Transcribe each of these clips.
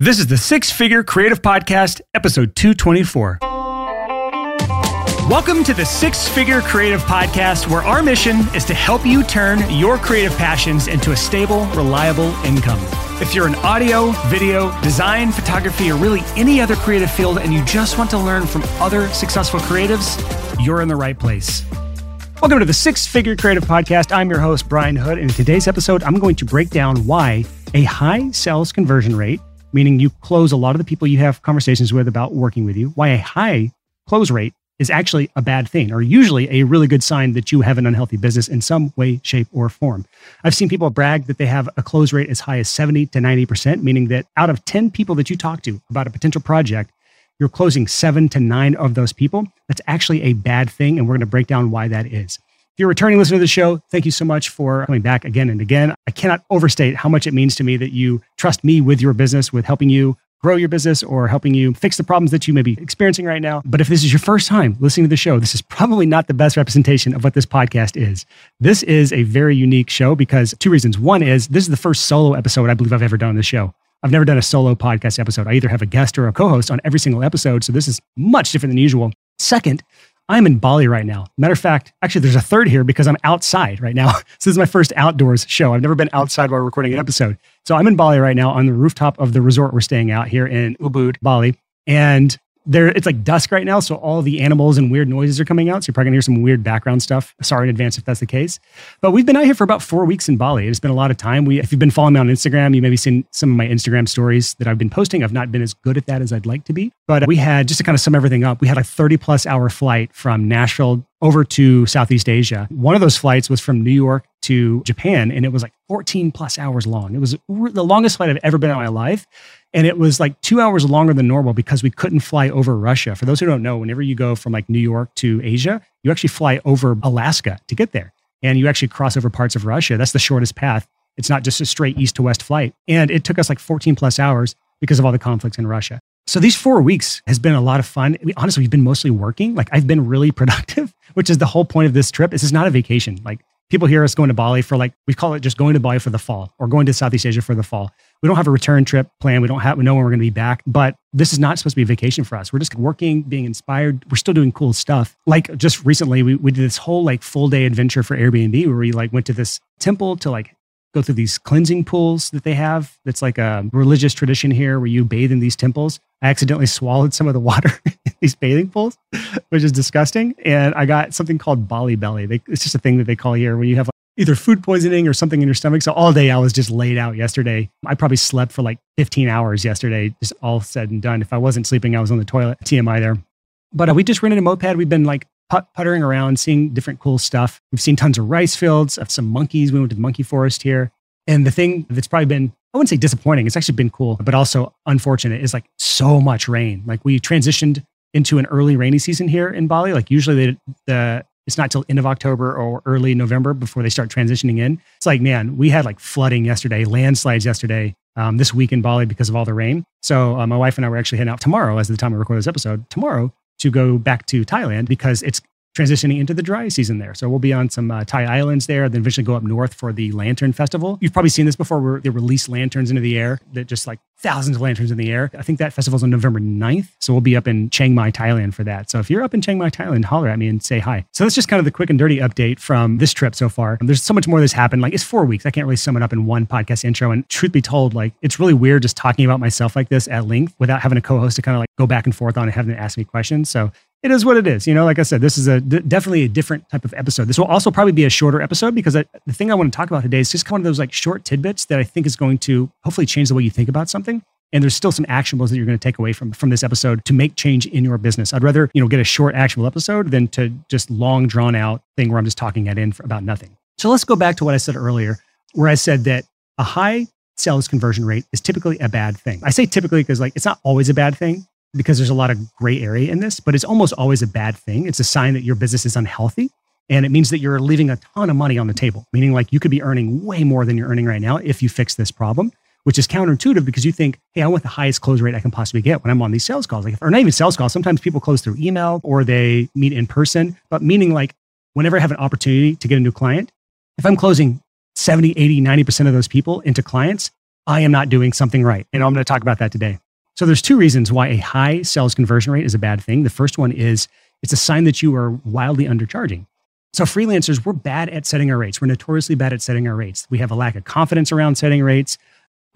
This is the Six Figure Creative Podcast, episode 224. Welcome to the Six Figure Creative Podcast, where our mission is to help you turn your creative passions into a stable, reliable income. If you're in audio, video, design, photography, or really any other creative field and you just want to learn from other successful creatives, you're in the right place. Welcome to the Six Figure Creative Podcast. I'm your host, Brian Hood. And in today's episode, I'm going to break down why a high sales conversion rate meaning you close a lot of the people you have conversations with about working with you, why a high close rate is actually a bad thing, or usually a really good sign that you have an unhealthy business in some way, shape, or form. I've seen people brag that they have a close rate as high as 70 to 90%, meaning that out of 10 people that you talk to about a potential project, you're closing seven to nine of those people. That's actually a bad thing. And we're going to break down why that is. If you're returning listener to the show, thank you so much for coming back again and again. I cannot overstate how much it means to me that you trust me with your business, with helping you grow your business or helping you fix the problems that you may be experiencing right now. But if this is your first time listening to the show, this is probably not the best representation of what this podcast is. This is a very unique show because two reasons. One is this is the first solo episode I believe I've ever done on the show. I've never done a solo podcast episode. I either have a guest or a co host on every single episode. So this is much different than usual. Second, I'm in Bali right now. Matter of fact, actually, there's a third here because I'm outside right now. so this is my first outdoors show. I've never been outside while recording an episode. So I'm in Bali right now on the rooftop of the resort we're staying out here in Ubud, Bali. And there it's like dusk right now so all the animals and weird noises are coming out so you're probably gonna hear some weird background stuff sorry in advance if that's the case but we've been out here for about four weeks in bali it's been a lot of time we if you've been following me on instagram you maybe seen some of my instagram stories that i've been posting i've not been as good at that as i'd like to be but we had just to kind of sum everything up we had a 30 plus hour flight from nashville over to Southeast Asia. One of those flights was from New York to Japan, and it was like 14 plus hours long. It was the longest flight I've ever been in my life. And it was like two hours longer than normal because we couldn't fly over Russia. For those who don't know, whenever you go from like New York to Asia, you actually fly over Alaska to get there. And you actually cross over parts of Russia. That's the shortest path. It's not just a straight east to west flight. And it took us like 14 plus hours because of all the conflicts in Russia. So these four weeks has been a lot of fun. We, honestly, we've been mostly working. Like I've been really productive, which is the whole point of this trip. This is not a vacation. Like people hear us going to Bali for like, we call it just going to Bali for the fall or going to Southeast Asia for the fall. We don't have a return trip plan. We don't have, we know when we're going to be back, but this is not supposed to be a vacation for us. We're just working, being inspired. We're still doing cool stuff. Like just recently, we, we did this whole like full day adventure for Airbnb where we like went to this temple to like go through these cleansing pools that they have. That's like a religious tradition here where you bathe in these temples. I accidentally swallowed some of the water in these bathing pools, which is disgusting. And I got something called Bali belly. They, it's just a thing that they call here when you have either food poisoning or something in your stomach. So all day I was just laid out yesterday. I probably slept for like 15 hours yesterday, just all said and done. If I wasn't sleeping, I was on the toilet. TMI there. But uh, we just rented a moped. We've been like put- puttering around, seeing different cool stuff. We've seen tons of rice fields, of some monkeys. We went to the monkey forest here. And the thing that's probably been, I wouldn't say disappointing, it's actually been cool, but also unfortunate is like so much rain. Like we transitioned into an early rainy season here in Bali. Like usually the, the it's not till end of October or early November before they start transitioning in. It's like, man, we had like flooding yesterday, landslides yesterday, um, this week in Bali because of all the rain. So uh, my wife and I were actually heading out tomorrow, as the time we record this episode, tomorrow to go back to Thailand because it's transitioning into the dry season there. So we'll be on some uh, Thai islands there, then eventually go up north for the Lantern Festival. You've probably seen this before where they release lanterns into the air that just like thousands of lanterns in the air. I think that festival's on November 9th. So we'll be up in Chiang Mai, Thailand for that. So if you're up in Chiang Mai, Thailand, holler at me and say hi. So that's just kind of the quick and dirty update from this trip so far. There's so much more that's happened. Like it's four weeks. I can't really sum it up in one podcast intro. And truth be told, like it's really weird just talking about myself like this at length without having a co-host to kind of like go back and forth on and having to ask me questions. So it is what it is. You know, like I said, this is a d- definitely a different type of episode. This will also probably be a shorter episode because I, the thing I want to talk about today is just kind of those like short tidbits that I think is going to hopefully change the way you think about something. And there's still some actionables that you're going to take away from from this episode to make change in your business. I'd rather you know get a short actionable episode than to just long drawn out thing where I'm just talking at in for, about nothing. So let's go back to what I said earlier, where I said that a high sales conversion rate is typically a bad thing. I say typically because like it's not always a bad thing because there's a lot of gray area in this, but it's almost always a bad thing. It's a sign that your business is unhealthy. And it means that you're leaving a ton of money on the table, meaning like you could be earning way more than you're earning right now if you fix this problem, which is counterintuitive because you think, hey, I want the highest close rate I can possibly get when I'm on these sales calls. Like, or not even sales calls. Sometimes people close through email or they meet in person, but meaning like whenever I have an opportunity to get a new client, if I'm closing 70, 80, 90% of those people into clients, I am not doing something right. And I'm going to talk about that today. So there's two reasons why a high sales conversion rate is a bad thing. The first one is it's a sign that you are wildly undercharging. So freelancers, we're bad at setting our rates. We're notoriously bad at setting our rates. We have a lack of confidence around setting rates.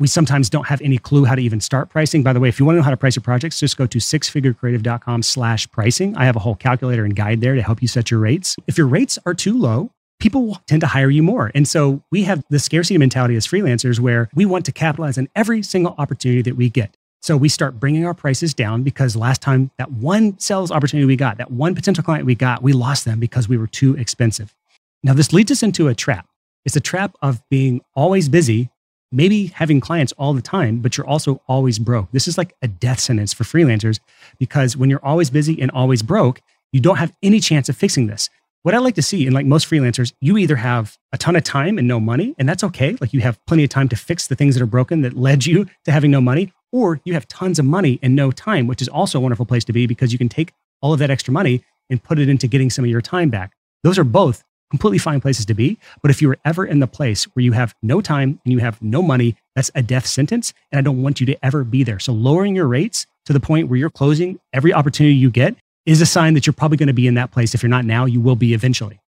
We sometimes don't have any clue how to even start pricing. By the way, if you want to know how to price your projects, just go to sixfigurecreative.com slash pricing. I have a whole calculator and guide there to help you set your rates. If your rates are too low, people tend to hire you more. And so we have the scarcity mentality as freelancers where we want to capitalize on every single opportunity that we get. So we start bringing our prices down because last time that one sales opportunity we got, that one potential client we got, we lost them because we were too expensive. Now, this leads us into a trap. It's a trap of being always busy, maybe having clients all the time, but you're also always broke. This is like a death sentence for freelancers because when you're always busy and always broke, you don't have any chance of fixing this what I like to see and like most freelancers, you either have a ton of time and no money, and that's okay. Like you have plenty of time to fix the things that are broken that led you to having no money, or you have tons of money and no time, which is also a wonderful place to be because you can take all of that extra money and put it into getting some of your time back. Those are both completely fine places to be. But if you are ever in the place where you have no time and you have no money, that's a death sentence. And I don't want you to ever be there. So lowering your rates to the point where you're closing every opportunity you get is a sign that you're probably going to be in that place. If you're not now, you will be eventually.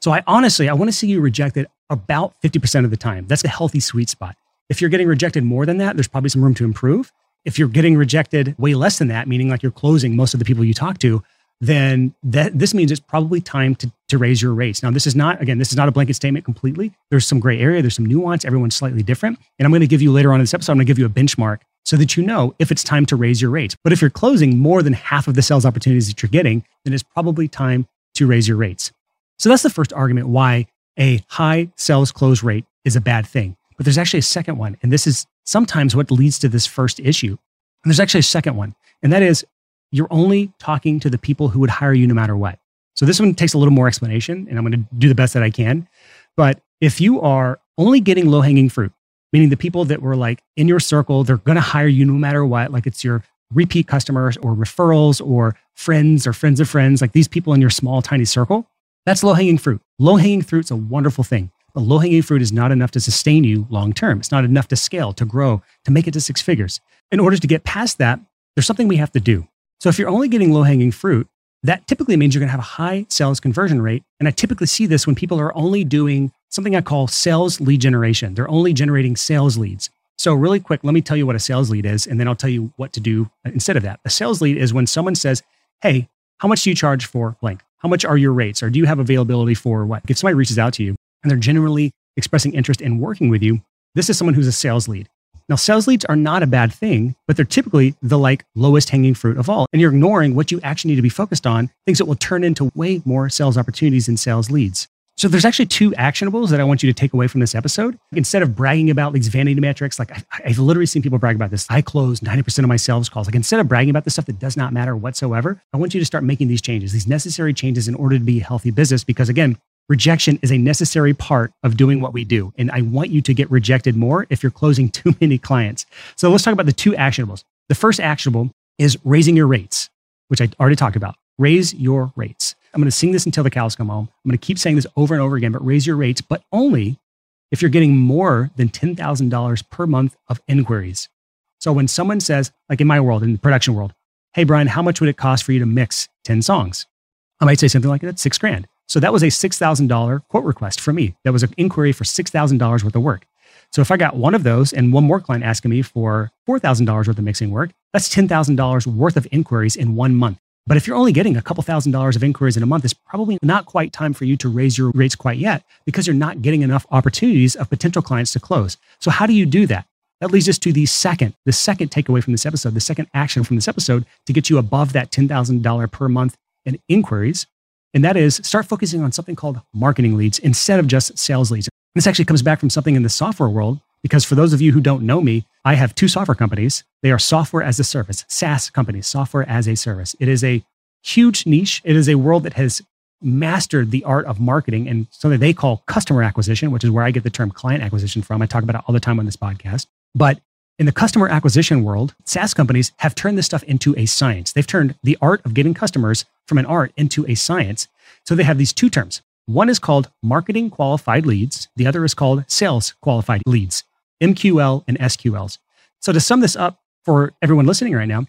So I honestly, I want to see you rejected about 50% of the time. That's a healthy sweet spot. If you're getting rejected more than that, there's probably some room to improve. If you're getting rejected way less than that, meaning like you're closing most of the people you talk to, then that this means it's probably time to, to raise your rates. Now, this is not, again, this is not a blanket statement completely. There's some gray area, there's some nuance, everyone's slightly different. And I'm going to give you later on in this episode, I'm going to give you a benchmark so that you know if it's time to raise your rates. But if you're closing more than half of the sales opportunities that you're getting, then it's probably time to raise your rates. So that's the first argument why a high sales close rate is a bad thing. But there's actually a second one. And this is sometimes what leads to this first issue. And there's actually a second one. And that is you're only talking to the people who would hire you no matter what. So this one takes a little more explanation, and I'm going to do the best that I can. But if you are only getting low hanging fruit, meaning the people that were like in your circle, they're going to hire you no matter what. Like it's your repeat customers or referrals or friends or friends of friends, like these people in your small, tiny circle. That's low hanging fruit. Low hanging fruit's a wonderful thing, low hanging fruit is not enough to sustain you long term. It's not enough to scale, to grow, to make it to six figures. In order to get past that, there's something we have to do. So if you're only getting low hanging fruit, that typically means you're going to have a high sales conversion rate. And I typically see this when people are only doing something I call sales lead generation. They're only generating sales leads. So, really quick, let me tell you what a sales lead is, and then I'll tell you what to do instead of that. A sales lead is when someone says, Hey, how much do you charge for blank? How much are your rates? Or do you have availability for what? If somebody reaches out to you and they're generally expressing interest in working with you, this is someone who's a sales lead. Now, sales leads are not a bad thing, but they're typically the like lowest hanging fruit of all. And you're ignoring what you actually need to be focused on, things that will turn into way more sales opportunities and sales leads. So there's actually two actionables that I want you to take away from this episode. Instead of bragging about these vanity metrics, like I've literally seen people brag about this. I close 90% of my sales calls. Like instead of bragging about the stuff that does not matter whatsoever, I want you to start making these changes, these necessary changes in order to be a healthy business. Because again, rejection is a necessary part of doing what we do. And I want you to get rejected more if you're closing too many clients. So let's talk about the two actionables. The first actionable is raising your rates, which I already talked about. Raise your rates. I'm going to sing this until the cows come home. I'm going to keep saying this over and over again, but raise your rates, but only if you're getting more than $10,000 per month of inquiries. So when someone says, like in my world, in the production world, hey, Brian, how much would it cost for you to mix 10 songs? I might say something like that, six grand. So that was a $6,000 quote request from me. That was an inquiry for $6,000 worth of work. So if I got one of those and one more client asking me for $4,000 worth of mixing work, that's $10,000 worth of inquiries in one month. But if you're only getting a couple thousand dollars of inquiries in a month, it's probably not quite time for you to raise your rates quite yet because you're not getting enough opportunities of potential clients to close. So how do you do that? That leads us to the second, the second takeaway from this episode, the second action from this episode to get you above that $10,000 per month in inquiries and that is start focusing on something called marketing leads instead of just sales leads. This actually comes back from something in the software world because for those of you who don't know me, I have two software companies. They are software as a service, SaaS companies, software as a service. It is a huge niche. It is a world that has mastered the art of marketing and something they call customer acquisition, which is where I get the term client acquisition from. I talk about it all the time on this podcast. But in the customer acquisition world, SaaS companies have turned this stuff into a science. They've turned the art of getting customers from an art into a science. So they have these two terms. One is called marketing qualified leads, the other is called sales qualified leads. MQL, and SQLs. So to sum this up for everyone listening right now,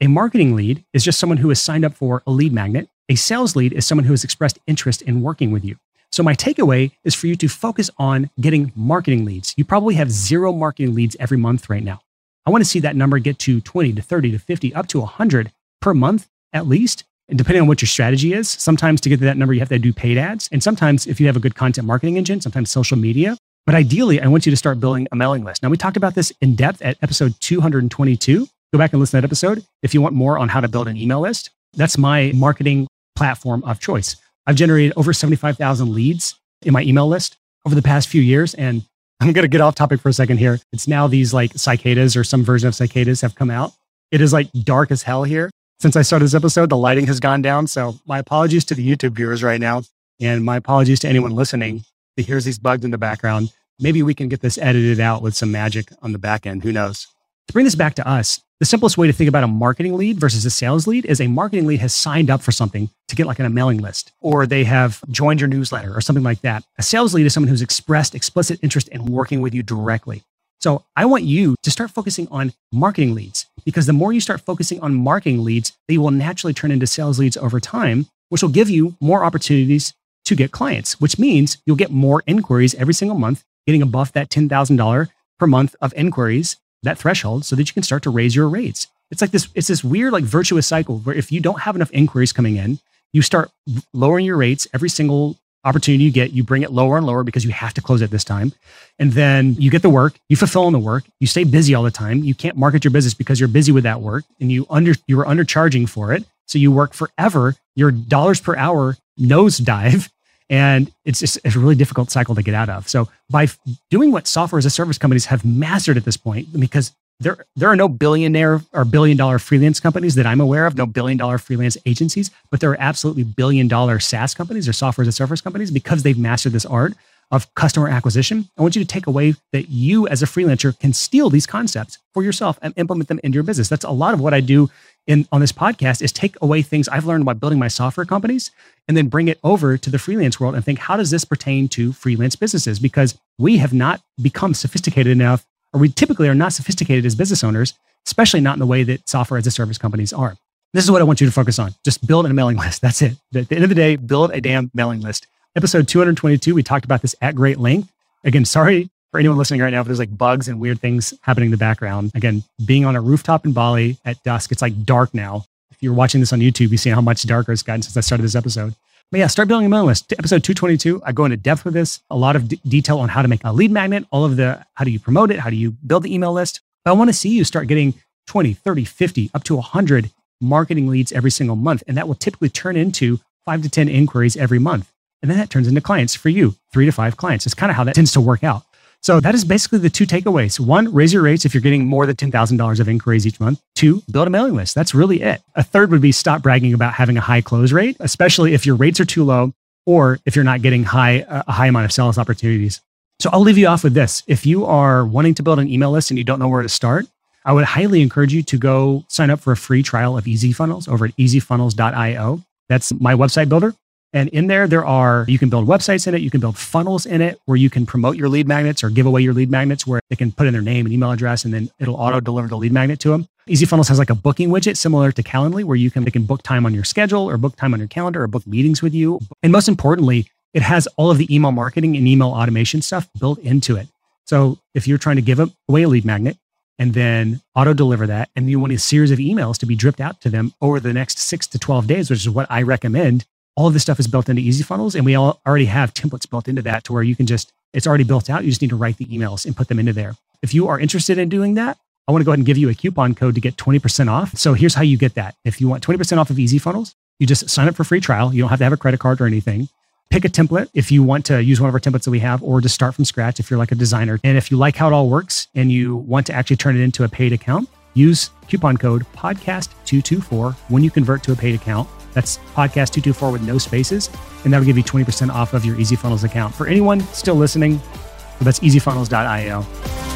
a marketing lead is just someone who has signed up for a lead magnet. A sales lead is someone who has expressed interest in working with you. So my takeaway is for you to focus on getting marketing leads. You probably have zero marketing leads every month right now. I want to see that number get to 20 to 30 to 50 up to 100 per month at least. And depending on what your strategy is, sometimes to get to that number, you have to do paid ads. And sometimes, if you have a good content marketing engine, sometimes social media. But ideally, I want you to start building a mailing list. Now, we talked about this in depth at episode 222. Go back and listen to that episode if you want more on how to build an email list. That's my marketing platform of choice. I've generated over 75,000 leads in my email list over the past few years. And I'm going to get off topic for a second here. It's now these like cicadas or some version of cicadas have come out. It is like dark as hell here since I started this episode, the lighting has gone down. So my apologies to the YouTube viewers right now. And my apologies to anyone listening that hears these bugs in the background. Maybe we can get this edited out with some magic on the back end. Who knows? To bring this back to us, the simplest way to think about a marketing lead versus a sales lead is a marketing lead has signed up for something to get like on a mailing list, or they have joined your newsletter or something like that. A sales lead is someone who's expressed explicit interest in working with you directly. So I want you to start focusing on marketing leads because the more you start focusing on marketing leads, they will naturally turn into sales leads over time, which will give you more opportunities to get clients, which means you'll get more inquiries every single month, getting above that $10,000 per month of inquiries, that threshold, so that you can start to raise your rates. It's like this, it's this weird, like virtuous cycle where if you don't have enough inquiries coming in, you start lowering your rates every single opportunity you get, you bring it lower and lower because you have to close it this time. And then you get the work, you fulfill on the work, you stay busy all the time. You can't market your business because you're busy with that work and you under you were undercharging for it. So you work forever, your dollars per hour nosedive. And it's just a really difficult cycle to get out of. So by doing what software as a service companies have mastered at this point, because there there are no billionaire or billion dollar freelance companies that I'm aware of, no billion dollar freelance agencies, but there are absolutely billion dollar SaaS companies or software as a service companies because they've mastered this art of customer acquisition. I want you to take away that you as a freelancer can steal these concepts for yourself and implement them into your business. That's a lot of what I do in on this podcast is take away things I've learned by building my software companies and then bring it over to the freelance world and think how does this pertain to freelance businesses because we have not become sophisticated enough or we typically are not sophisticated as business owners, especially not in the way that software as a service companies are. This is what I want you to focus on. Just build a mailing list. That's it. At the end of the day, build a damn mailing list. Episode 222, we talked about this at great length. Again, sorry for anyone listening right now if there's like bugs and weird things happening in the background. Again, being on a rooftop in Bali at dusk, it's like dark now. If you're watching this on YouTube, you see how much darker it's gotten since I started this episode. But yeah, start building a mailing list. Episode 222, I go into depth with this, a lot of d- detail on how to make a lead magnet, all of the how do you promote it, how do you build the email list. But I want to see you start getting 20, 30, 50, up to 100 marketing leads every single month. And that will typically turn into five to 10 inquiries every month. And then that turns into clients for you, three to five clients. It's kind of how that tends to work out. So that is basically the two takeaways. One, raise your rates if you're getting more than $10,000 of inquiries each month. Two, build a mailing list. That's really it. A third would be stop bragging about having a high close rate, especially if your rates are too low or if you're not getting high, uh, a high amount of sales opportunities. So I'll leave you off with this. If you are wanting to build an email list and you don't know where to start, I would highly encourage you to go sign up for a free trial of EasyFunnels over at easyfunnels.io. That's my website builder. And in there, there are, you can build websites in it, you can build funnels in it where you can promote your lead magnets or give away your lead magnets where they can put in their name and email address and then it'll auto deliver the lead magnet to them. Easy Funnels has like a booking widget similar to Calendly where you can, they can book time on your schedule or book time on your calendar or book meetings with you. And most importantly, it has all of the email marketing and email automation stuff built into it. So if you're trying to give away a lead magnet and then auto deliver that, and you want a series of emails to be dripped out to them over the next six to 12 days, which is what I recommend, all of this stuff is built into easy funnels and we all already have templates built into that to where you can just it's already built out. You just need to write the emails and put them into there. If you are interested in doing that i want to go ahead and give you a coupon code to get 20% off. So here's how you get that. If you want 20% off of easy funnels you just sign up for free trial. You don't have to have a credit card or anything. Pick a template if you want to use one of our templates that we have or just start from scratch if you're like a designer. And if you like how it all works and you want to actually turn it into a paid account use coupon code podcast224 when you convert to a paid account that's podcast 224 with no spaces. And that'll give you 20% off of your Easy Funnels account. For anyone still listening, that's easyfunnels.io.